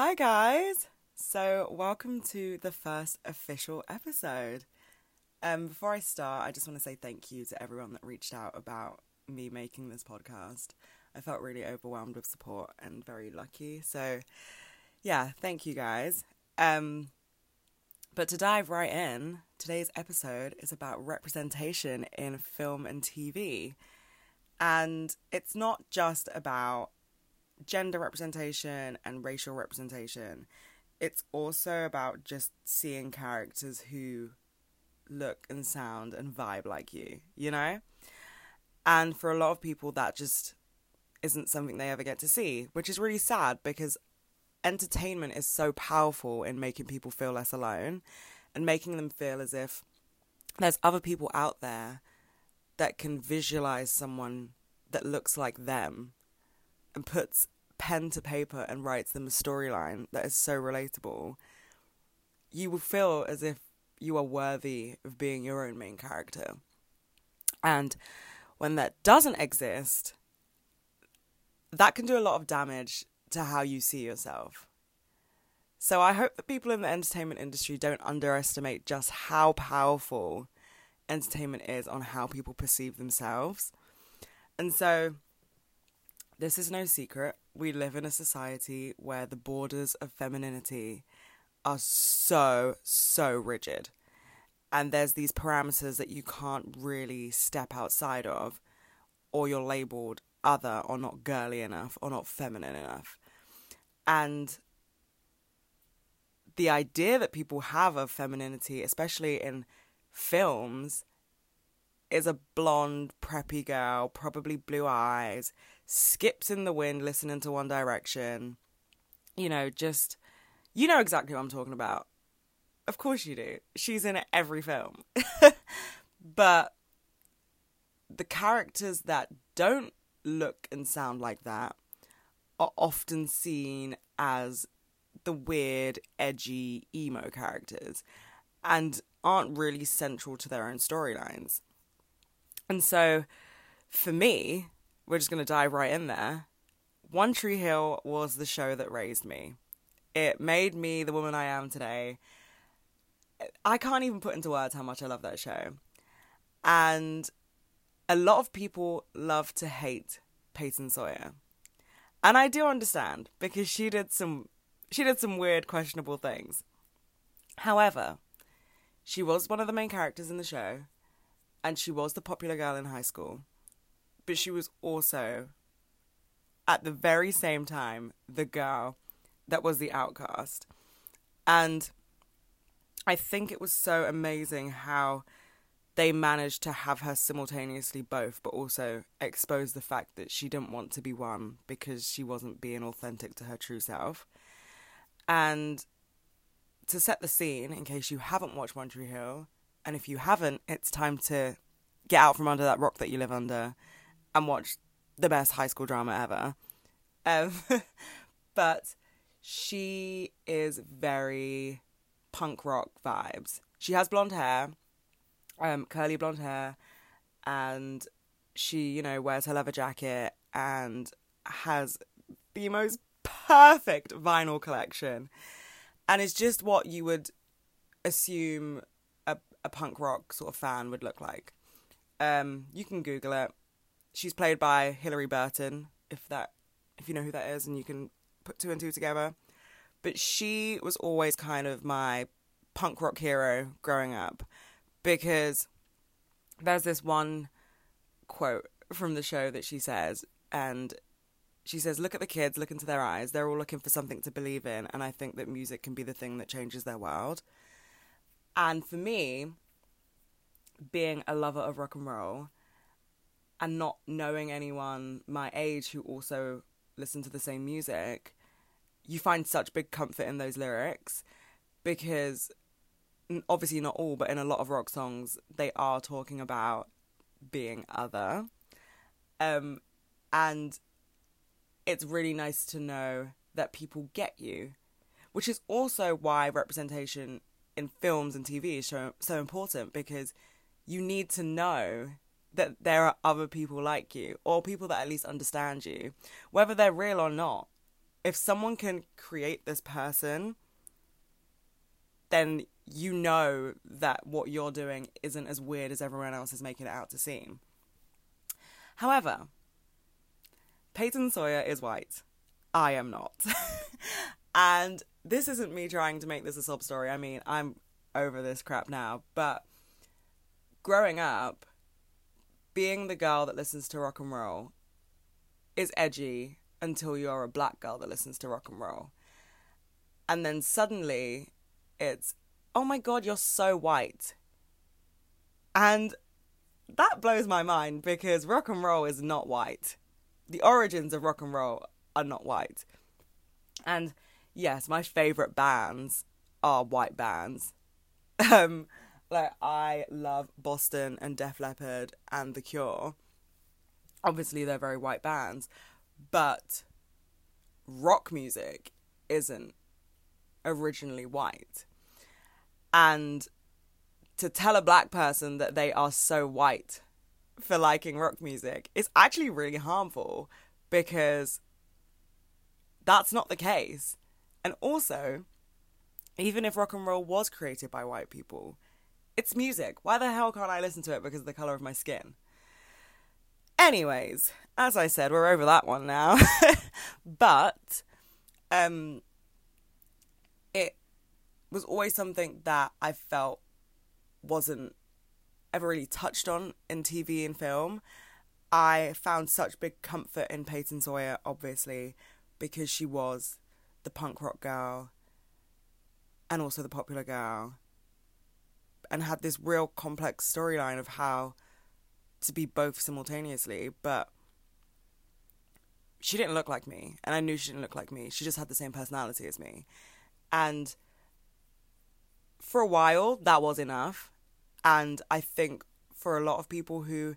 Hi, guys. So, welcome to the first official episode. Um, before I start, I just want to say thank you to everyone that reached out about me making this podcast. I felt really overwhelmed with support and very lucky. So, yeah, thank you guys. Um, but to dive right in, today's episode is about representation in film and TV. And it's not just about gender representation and racial representation. It's also about just seeing characters who look and sound and vibe like you, you know? And for a lot of people, that just isn't something they ever get to see, which is really sad because entertainment is so powerful in making people feel less alone and making them feel as if there's other people out there that can visualize someone that looks like them and puts pen to paper and writes them a storyline that is so relatable, you will feel as if you are worthy of being your own main character. And when that doesn't exist, that can do a lot of damage to how you see yourself. So I hope that people in the entertainment industry don't underestimate just how powerful entertainment is on how people perceive themselves. And so this is no secret. We live in a society where the borders of femininity are so, so rigid. And there's these parameters that you can't really step outside of, or you're labeled other, or not girly enough, or not feminine enough. And the idea that people have of femininity, especially in films, is a blonde, preppy girl, probably blue eyes, skips in the wind listening to One Direction. You know, just, you know exactly what I'm talking about. Of course you do. She's in every film. but the characters that don't look and sound like that are often seen as the weird, edgy, emo characters and aren't really central to their own storylines. And so, for me, we're just going to dive right in there. One Tree Hill was the show that raised me. It made me the woman I am today. I can't even put into words how much I love that show. And a lot of people love to hate Peyton Sawyer. And I do understand because she did some she did some weird questionable things. However, she was one of the main characters in the show and she was the popular girl in high school. But she was also at the very same time the girl that was the outcast. And I think it was so amazing how they managed to have her simultaneously both, but also expose the fact that she didn't want to be one because she wasn't being authentic to her true self. And to set the scene, in case you haven't watched One Tree Hill, and if you haven't, it's time to get out from under that rock that you live under and watch the best high school drama ever. Um, but she is very punk rock vibes. She has blonde hair um, curly blonde hair, and she, you know, wears her leather jacket and has the most perfect vinyl collection, and it's just what you would assume a, a punk rock sort of fan would look like. Um, you can Google it. She's played by Hilarie Burton, if that, if you know who that is, and you can put two and two together. But she was always kind of my punk rock hero growing up because there's this one quote from the show that she says, and she says, Look at the kids, look into their eyes. They're all looking for something to believe in, and I think that music can be the thing that changes their world. And for me, being a lover of rock and roll and not knowing anyone my age who also listen to the same music, you find such big comfort in those lyrics because obviously not all, but in a lot of rock songs, they are talking about being other. Um, and it's really nice to know that people get you, which is also why representation in films and TV is so, so important because you need to know that there are other people like you or people that at least understand you, whether they're real or not. if someone can create this person, then you know that what you're doing isn't as weird as everyone else is making it out to seem. However, Peyton Sawyer is white. I am not. and this isn't me trying to make this a sob story. I mean, I'm over this crap now. But growing up, being the girl that listens to rock and roll is edgy until you're a black girl that listens to rock and roll. And then suddenly it's, oh my god, you're so white. And that blows my mind because rock and roll is not white. The origins of rock and roll are not white. And yes, my favorite bands are white bands. Um, like I love Boston and Def Leppard and The Cure. Obviously, they're very white bands, but rock music isn't originally white. And to tell a black person that they are so white for liking rock music is actually really harmful because that's not the case. And also, even if rock and roll was created by white people, it's music. Why the hell can't I listen to it because of the color of my skin? Anyways, as I said, we're over that one now. but um it was always something that I felt wasn't ever really touched on in TV and film. I found such big comfort in Peyton Sawyer, obviously, because she was the punk rock girl and also the popular girl, and had this real complex storyline of how to be both simultaneously, but she didn't look like me, and I knew she didn't look like me. She just had the same personality as me. And for a while, that was enough. And I think for a lot of people who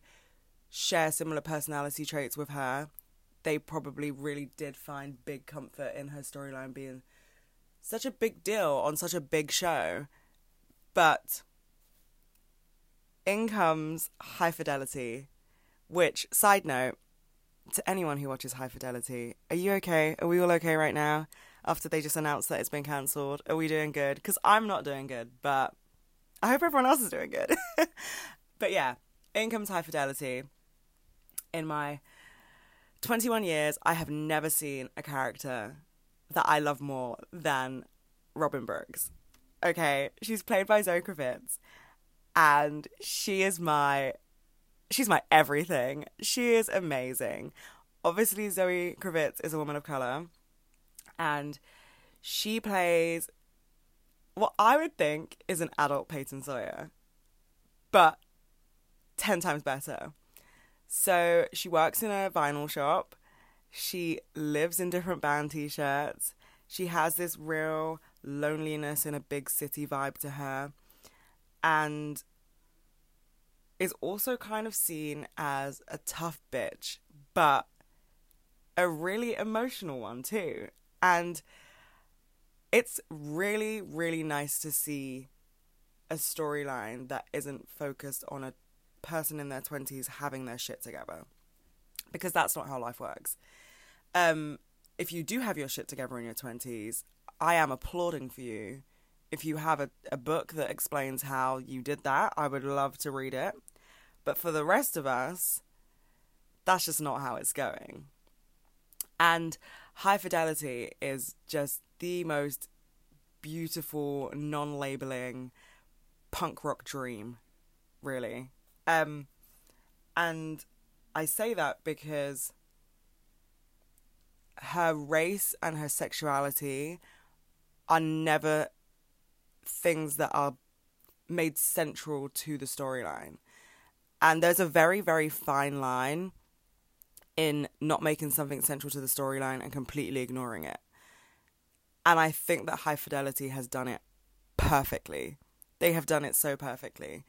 share similar personality traits with her, they probably really did find big comfort in her storyline being such a big deal on such a big show. But in comes High Fidelity, which, side note, to anyone who watches High Fidelity, are you okay? Are we all okay right now? After they just announced that it's been cancelled, are we doing good? Because I'm not doing good, but I hope everyone else is doing good. but yeah, in comes High Fidelity. In my 21 years, I have never seen a character that I love more than Robin Brooks. Okay, she's played by Zoe Kravitz, and she is my she's my everything. She is amazing. Obviously, Zoe Kravitz is a woman of color, and she plays what I would think is an adult Peyton Sawyer, but 10 times better. So she works in a vinyl shop. She lives in different band t shirts. She has this real loneliness in a big city vibe to her. And is also kind of seen as a tough bitch, but a really emotional one too. And it's really, really nice to see a storyline that isn't focused on a person in their 20s having their shit together. Because that's not how life works. Um, if you do have your shit together in your 20s, I am applauding for you. If you have a, a book that explains how you did that, I would love to read it. But for the rest of us, that's just not how it's going. And High Fidelity is just the most beautiful, non labeling punk rock dream, really. Um, and I say that because her race and her sexuality are never things that are made central to the storyline. And there's a very, very fine line in not making something central to the storyline and completely ignoring it. And I think that High Fidelity has done it perfectly. They have done it so perfectly.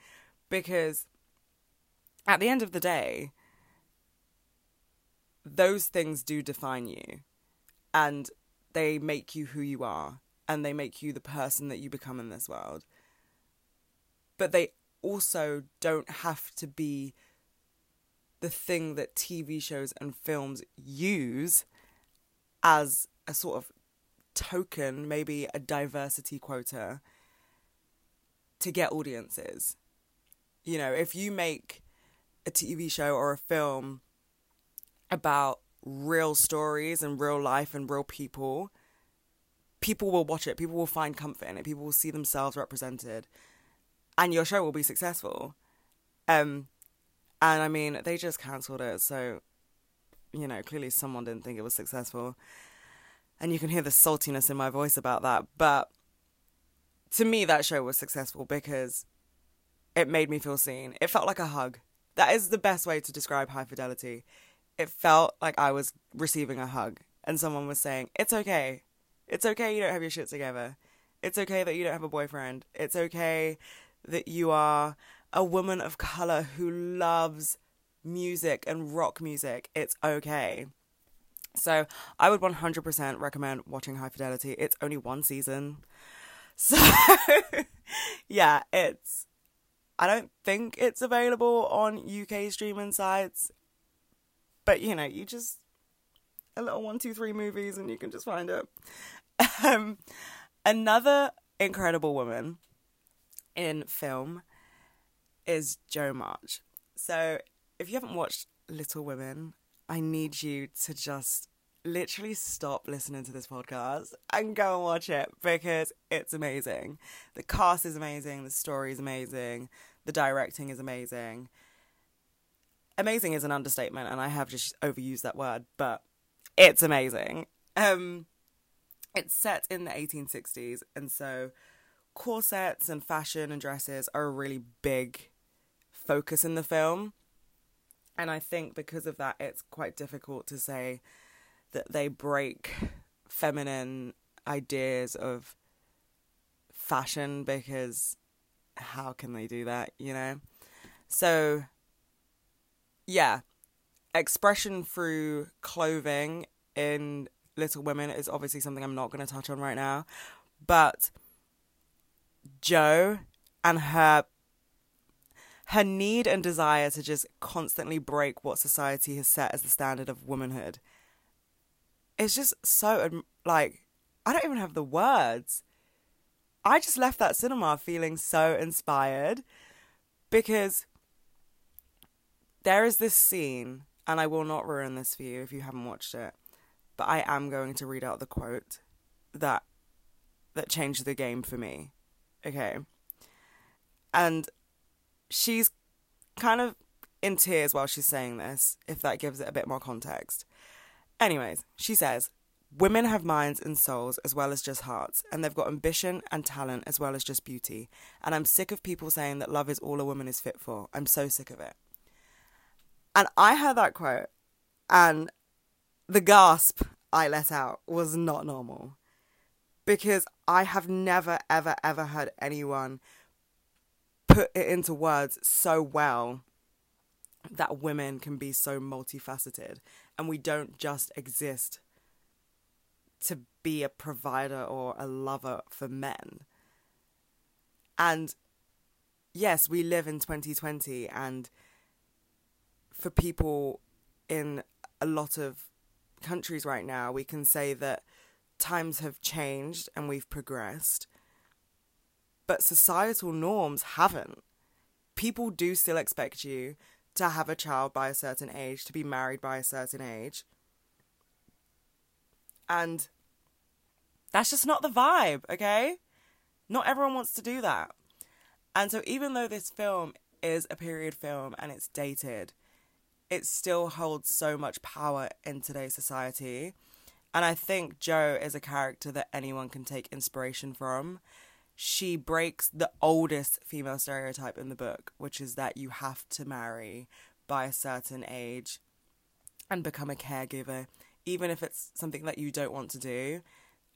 Because at the end of the day, those things do define you and they make you who you are and they make you the person that you become in this world. But they also don't have to be the thing that TV shows and films use as a sort of token, maybe a diversity quota to get audiences. You know, if you make a TV show or a film about real stories and real life and real people, people will watch it. People will find comfort in it. People will see themselves represented, and your show will be successful. Um, and I mean, they just cancelled it, so you know, clearly someone didn't think it was successful. And you can hear the saltiness in my voice about that. But to me, that show was successful because it made me feel seen. It felt like a hug. That is the best way to describe high fidelity. It felt like I was receiving a hug and someone was saying, It's okay. It's okay you don't have your shit together. It's okay that you don't have a boyfriend. It's okay that you are a woman of color who loves music and rock music. It's okay. So I would 100% recommend watching High Fidelity. It's only one season. So yeah, it's I don't think it's available on UK streaming sites. But you know, you just a little one, two, three movies and you can just find it. Um, another incredible woman in film is Jo March. So if you haven't watched Little Women, I need you to just literally stop listening to this podcast and go and watch it because it's amazing. The cast is amazing, the story is amazing, the directing is amazing. Amazing is an understatement, and I have just overused that word, but it's amazing. Um, it's set in the 1860s, and so corsets and fashion and dresses are a really big focus in the film. And I think because of that, it's quite difficult to say that they break feminine ideas of fashion because how can they do that, you know? So, yeah, expression through clothing in Little Women is obviously something I'm not going to touch on right now. But Jo and her her need and desire to just constantly break what society has set as the standard of womanhood is just so like I don't even have the words. I just left that cinema feeling so inspired because there is this scene, and I will not ruin this for you if you haven't watched it, but I am going to read out the quote that that changed the game for me. Okay. And she's kind of in tears while she's saying this, if that gives it a bit more context. Anyways, she says, Women have minds and souls as well as just hearts, and they've got ambition and talent as well as just beauty. And I'm sick of people saying that love is all a woman is fit for. I'm so sick of it. And I heard that quote, and the gasp I let out was not normal. Because I have never, ever, ever heard anyone put it into words so well that women can be so multifaceted and we don't just exist to be a provider or a lover for men. And yes, we live in 2020, and for people in a lot of countries right now, we can say that times have changed and we've progressed but societal norms haven't. People do still expect you to have a child by a certain age, to be married by a certain age. And that's just not the vibe, okay? Not everyone wants to do that. And so, even though this film is a period film and it's dated, it still holds so much power in today's society. And I think Jo is a character that anyone can take inspiration from she breaks the oldest female stereotype in the book, which is that you have to marry by a certain age and become a caregiver, even if it's something that you don't want to do.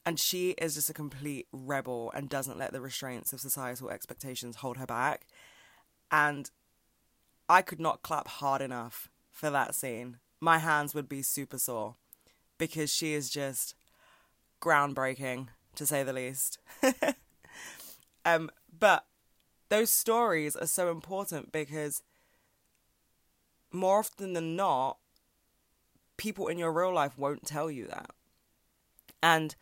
And she is just a complete rebel and doesn't let the restraints of societal expectations hold her back. And I could not clap hard enough for that scene. My hands would be super sore because she is just groundbreaking, to say the least. Um, but those stories are so important because more often than not, people in your real life won't tell you that. And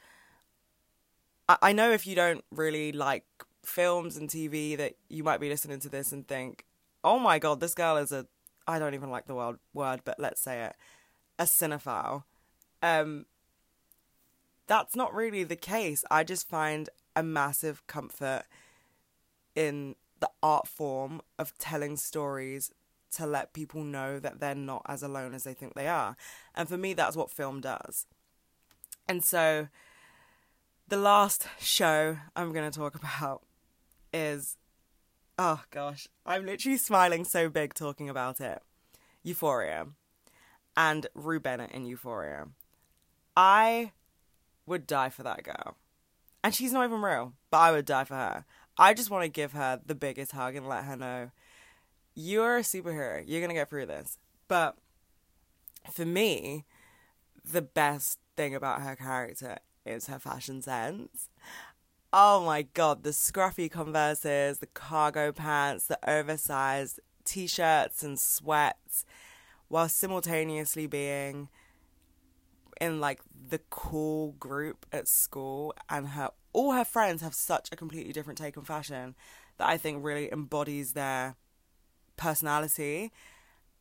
I, know if you don't really like films and TV that you might be listening to this and think, oh my god, this girl is a I don't even like the word word, but let's say it, a cinephile. Um that's not really the case. I just find a massive comfort in the art form of telling stories to let people know that they're not as alone as they think they are. And for me, that's what film does. And so, the last show I'm going to talk about is oh gosh, I'm literally smiling so big talking about it. Euphoria and Rue Bennett in Euphoria. I would die for that girl. And she's not even real, but I would die for her. I just want to give her the biggest hug and let her know you're a superhero. You're going to get through this. But for me, the best thing about her character is her fashion sense. Oh my god, the scruffy converses, the cargo pants, the oversized t shirts and sweats, while simultaneously being in like the cool group at school and her all her friends have such a completely different take on fashion that I think really embodies their personality.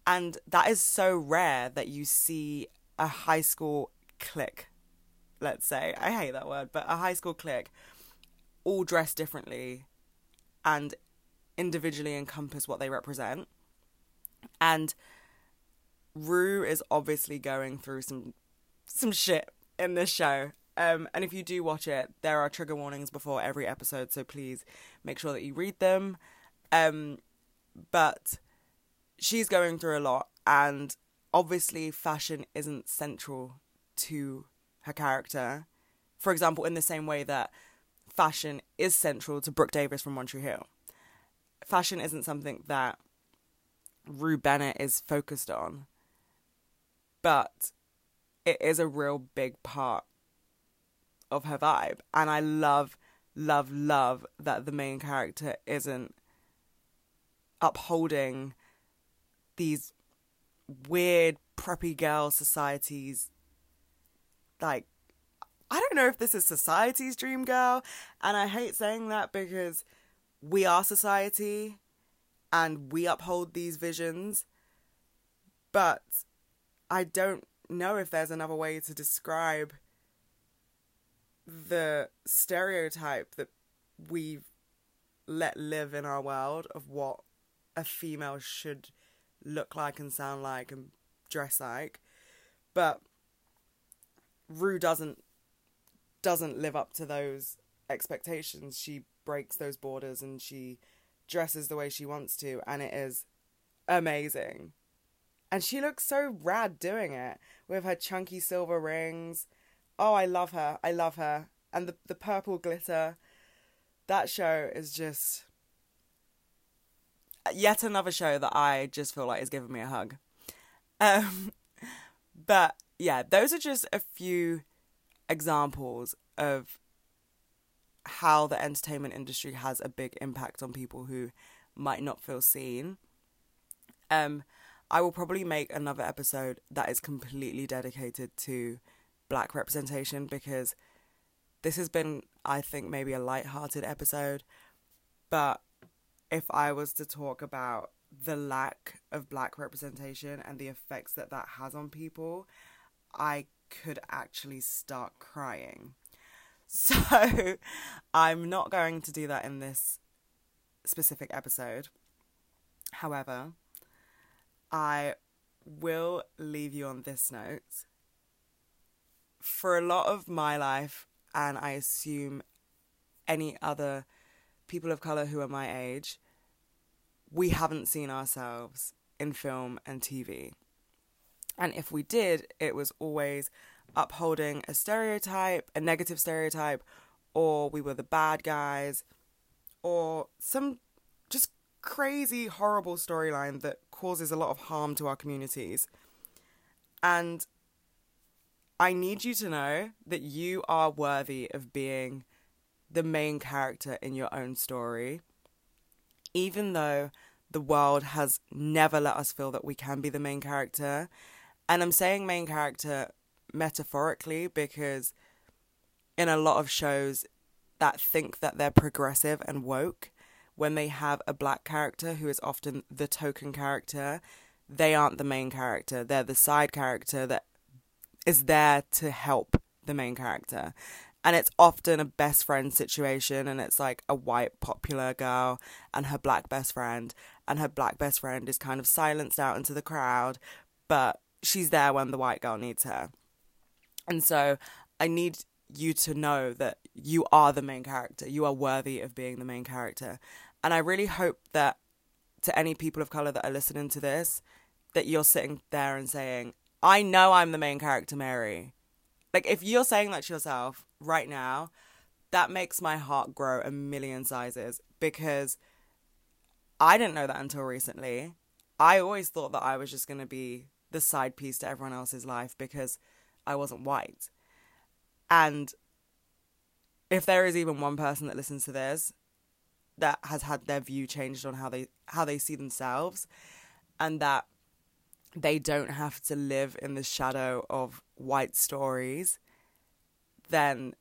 And that is so rare that you see a high school clique, let's say. I hate that word, but a high school clique all dress differently and individually encompass what they represent. And Rue is obviously going through some some shit in this show. Um, and if you do watch it, there are trigger warnings before every episode, so please make sure that you read them. Um, but she's going through a lot, and obviously, fashion isn't central to her character. For example, in the same way that fashion is central to Brooke Davis from One Tree Hill. Fashion isn't something that Rue Bennett is focused on, but it is a real big part of her vibe. And I love, love, love that the main character isn't upholding these weird preppy girl societies like I don't know if this is society's dream girl, and I hate saying that because we are society and we uphold these visions, but I don't know if there's another way to describe the stereotype that we've let live in our world of what a female should look like and sound like and dress like. But Rue doesn't doesn't live up to those expectations. She breaks those borders and she dresses the way she wants to, and it is amazing. And she looks so rad doing it with her chunky silver rings. Oh, I love her. I love her. And the, the purple glitter. That show is just yet another show that I just feel like is giving me a hug. Um, but yeah, those are just a few examples of how the entertainment industry has a big impact on people who might not feel seen. Um, I will probably make another episode that is completely dedicated to black representation because this has been, I think, maybe a light-hearted episode, but if I was to talk about the lack of black representation and the effects that that has on people, I could actually start crying. So I'm not going to do that in this specific episode. However, I will leave you on this note. For a lot of my life, and I assume any other people of colour who are my age, we haven't seen ourselves in film and TV. And if we did, it was always upholding a stereotype, a negative stereotype, or we were the bad guys, or some just crazy, horrible storyline that causes a lot of harm to our communities. And I need you to know that you are worthy of being the main character in your own story, even though the world has never let us feel that we can be the main character and I'm saying main character metaphorically because in a lot of shows that think that they're progressive and woke, when they have a black character who is often the token character, they aren't the main character. They're the side character that is there to help the main character. And it's often a best friend situation, and it's like a white popular girl and her black best friend, and her black best friend is kind of silenced out into the crowd, but she's there when the white girl needs her. And so I need you to know that you are the main character. You are worthy of being the main character. And I really hope that to any people of color that are listening to this, that you're sitting there and saying, I know I'm the main character, Mary. Like, if you're saying that to yourself right now, that makes my heart grow a million sizes because I didn't know that until recently. I always thought that I was just going to be the side piece to everyone else's life because I wasn't white. And if there is even one person that listens to this that has had their view changed on how they how they see themselves and that they don't have to live in the shadow of white stories, then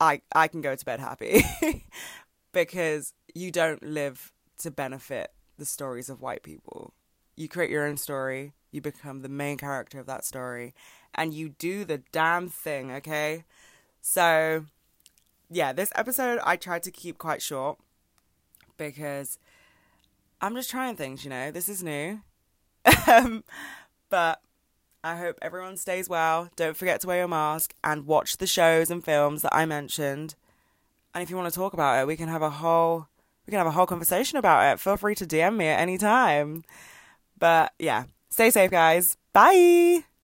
I I can go to bed happy because you don't live to benefit the stories of white people. You create your own story, you become the main character of that story, and you do the damn thing, okay? So, yeah, this episode I tried to keep quite short because I'm just trying things, you know. This is new. Um, but I hope everyone stays well. Don't forget to wear your mask and watch the shows and films that I mentioned. And if you want to talk about it, we can have a whole we can have a whole conversation about it. Feel free to DM me at any time. But yeah, stay safe, guys. Bye.